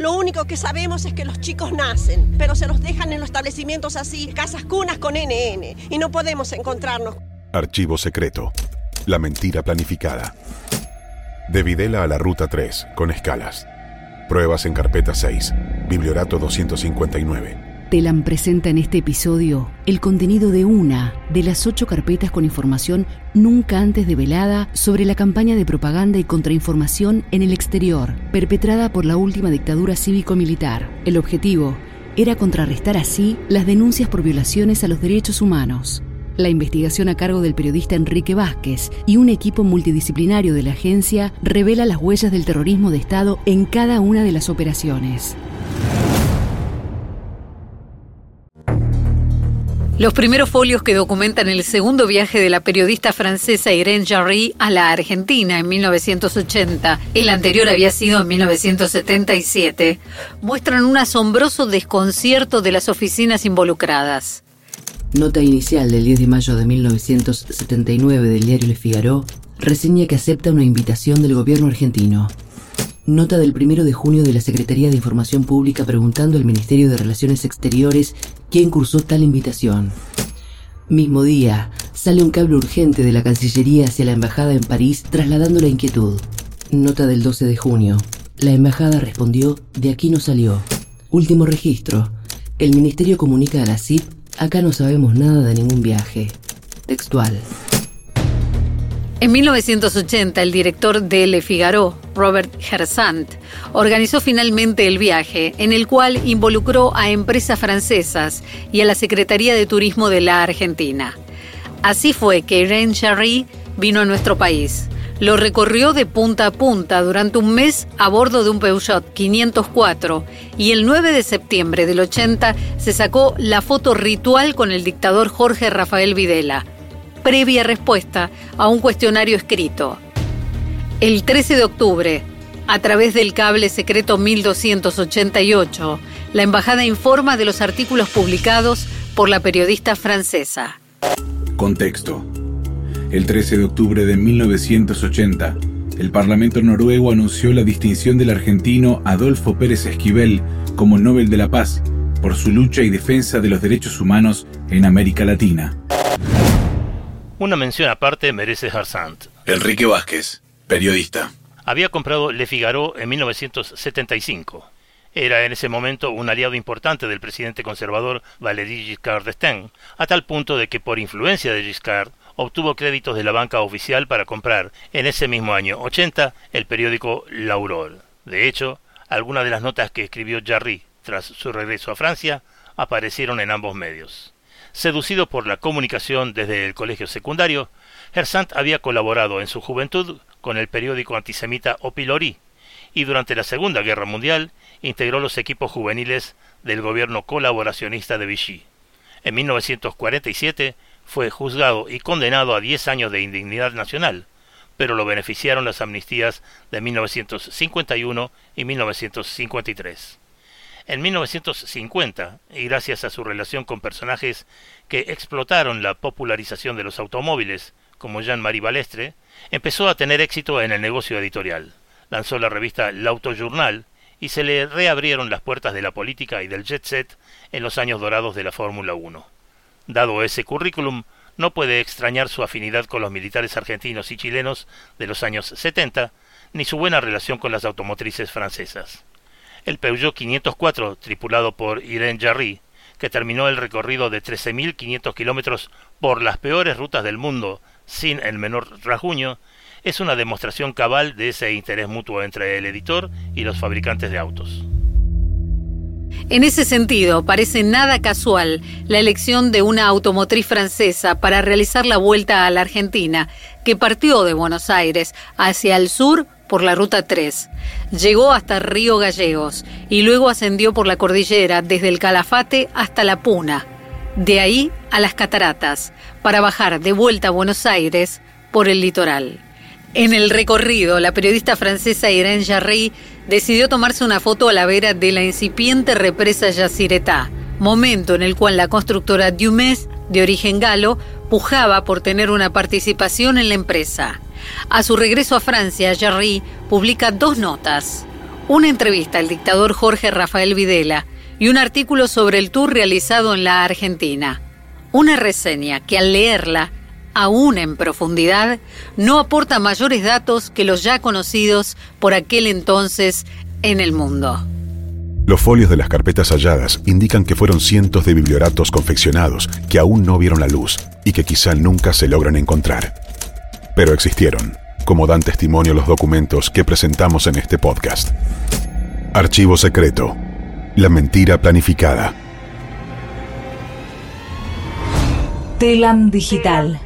Lo único que sabemos es que los chicos nacen, pero se los dejan en los establecimientos así, casas cunas con NN, y no podemos encontrarnos. Archivo secreto. La mentira planificada. De Videla a la Ruta 3, con escalas. Pruebas en carpeta 6, Bibliorato 259. Telam presenta en este episodio el contenido de una de las ocho carpetas con información nunca antes develada sobre la campaña de propaganda y contrainformación en el perpetrada por la última dictadura cívico-militar. El objetivo era contrarrestar así las denuncias por violaciones a los derechos humanos. La investigación a cargo del periodista Enrique Vázquez y un equipo multidisciplinario de la agencia revela las huellas del terrorismo de Estado en cada una de las operaciones. Los primeros folios que documentan el segundo viaje de la periodista francesa Irene Jarry a la Argentina en 1980, el anterior había sido en 1977, muestran un asombroso desconcierto de las oficinas involucradas. Nota inicial del 10 de mayo de 1979 del diario Le Figaro reseña que acepta una invitación del gobierno argentino. Nota del 1 de junio de la Secretaría de Información Pública preguntando al Ministerio de Relaciones Exteriores quién cursó tal invitación. Mismo día, sale un cable urgente de la Cancillería hacia la Embajada en París trasladando la inquietud. Nota del 12 de junio. La Embajada respondió, de aquí no salió. Último registro. El Ministerio comunica a la CIP, acá no sabemos nada de ningún viaje. Textual. En 1980, el director de Le Figaro, Robert Hersant, organizó finalmente el viaje, en el cual involucró a empresas francesas y a la Secretaría de Turismo de la Argentina. Así fue que Irene Charry vino a nuestro país. Lo recorrió de punta a punta durante un mes a bordo de un Peugeot 504 y el 9 de septiembre del 80 se sacó la foto ritual con el dictador Jorge Rafael Videla previa respuesta a un cuestionario escrito. El 13 de octubre, a través del cable secreto 1288, la embajada informa de los artículos publicados por la periodista francesa. Contexto. El 13 de octubre de 1980, el Parlamento noruego anunció la distinción del argentino Adolfo Pérez Esquivel como Nobel de la Paz por su lucha y defensa de los derechos humanos en América Latina. Una mención aparte merece Harsant. Enrique Vázquez, periodista. Había comprado Le Figaro en 1975. Era en ese momento un aliado importante del presidente conservador Valéry Giscard d'Estaing, a tal punto de que por influencia de Giscard obtuvo créditos de la banca oficial para comprar en ese mismo año 80 el periódico L'Aurore. De hecho, algunas de las notas que escribió Jarry tras su regreso a Francia aparecieron en ambos medios. Seducido por la comunicación desde el colegio secundario, Hersant había colaborado en su juventud con el periódico antisemita Opilori y durante la Segunda Guerra Mundial integró los equipos juveniles del gobierno colaboracionista de Vichy. En 1947 fue juzgado y condenado a 10 años de indignidad nacional, pero lo beneficiaron las amnistías de 1951 y 1953. En 1950, y gracias a su relación con personajes que explotaron la popularización de los automóviles, como Jean-Marie Balestre, empezó a tener éxito en el negocio editorial. Lanzó la revista L'Autojournal y se le reabrieron las puertas de la política y del jet set en los años dorados de la Fórmula 1. Dado ese currículum, no puede extrañar su afinidad con los militares argentinos y chilenos de los años 70, ni su buena relación con las automotrices francesas el Peugeot 504 tripulado por Irene Jarry, que terminó el recorrido de 13.500 kilómetros por las peores rutas del mundo sin el menor rajuño, es una demostración cabal de ese interés mutuo entre el editor y los fabricantes de autos. En ese sentido, parece nada casual la elección de una automotriz francesa para realizar la vuelta a la Argentina, que partió de Buenos Aires hacia el sur por la Ruta 3. Llegó hasta Río Gallegos y luego ascendió por la cordillera desde el Calafate hasta La Puna. De ahí a las cataratas, para bajar de vuelta a Buenos Aires por el litoral. En el recorrido, la periodista francesa Irene Jarry decidió tomarse una foto a la vera de la incipiente represa Yacyretá, momento en el cual la constructora Dumes, de origen galo, pujaba por tener una participación en la empresa. A su regreso a Francia, Jarry publica dos notas. una entrevista al dictador Jorge Rafael Videla y un artículo sobre el tour realizado en la Argentina. Una reseña que al leerla, aún en profundidad, no aporta mayores datos que los ya conocidos por aquel entonces en el mundo. Los folios de las carpetas halladas indican que fueron cientos de biblioratos confeccionados que aún no vieron la luz y que quizá nunca se logran encontrar. Pero existieron, como dan testimonio los documentos que presentamos en este podcast. Archivo secreto. La mentira planificada. Telam Digital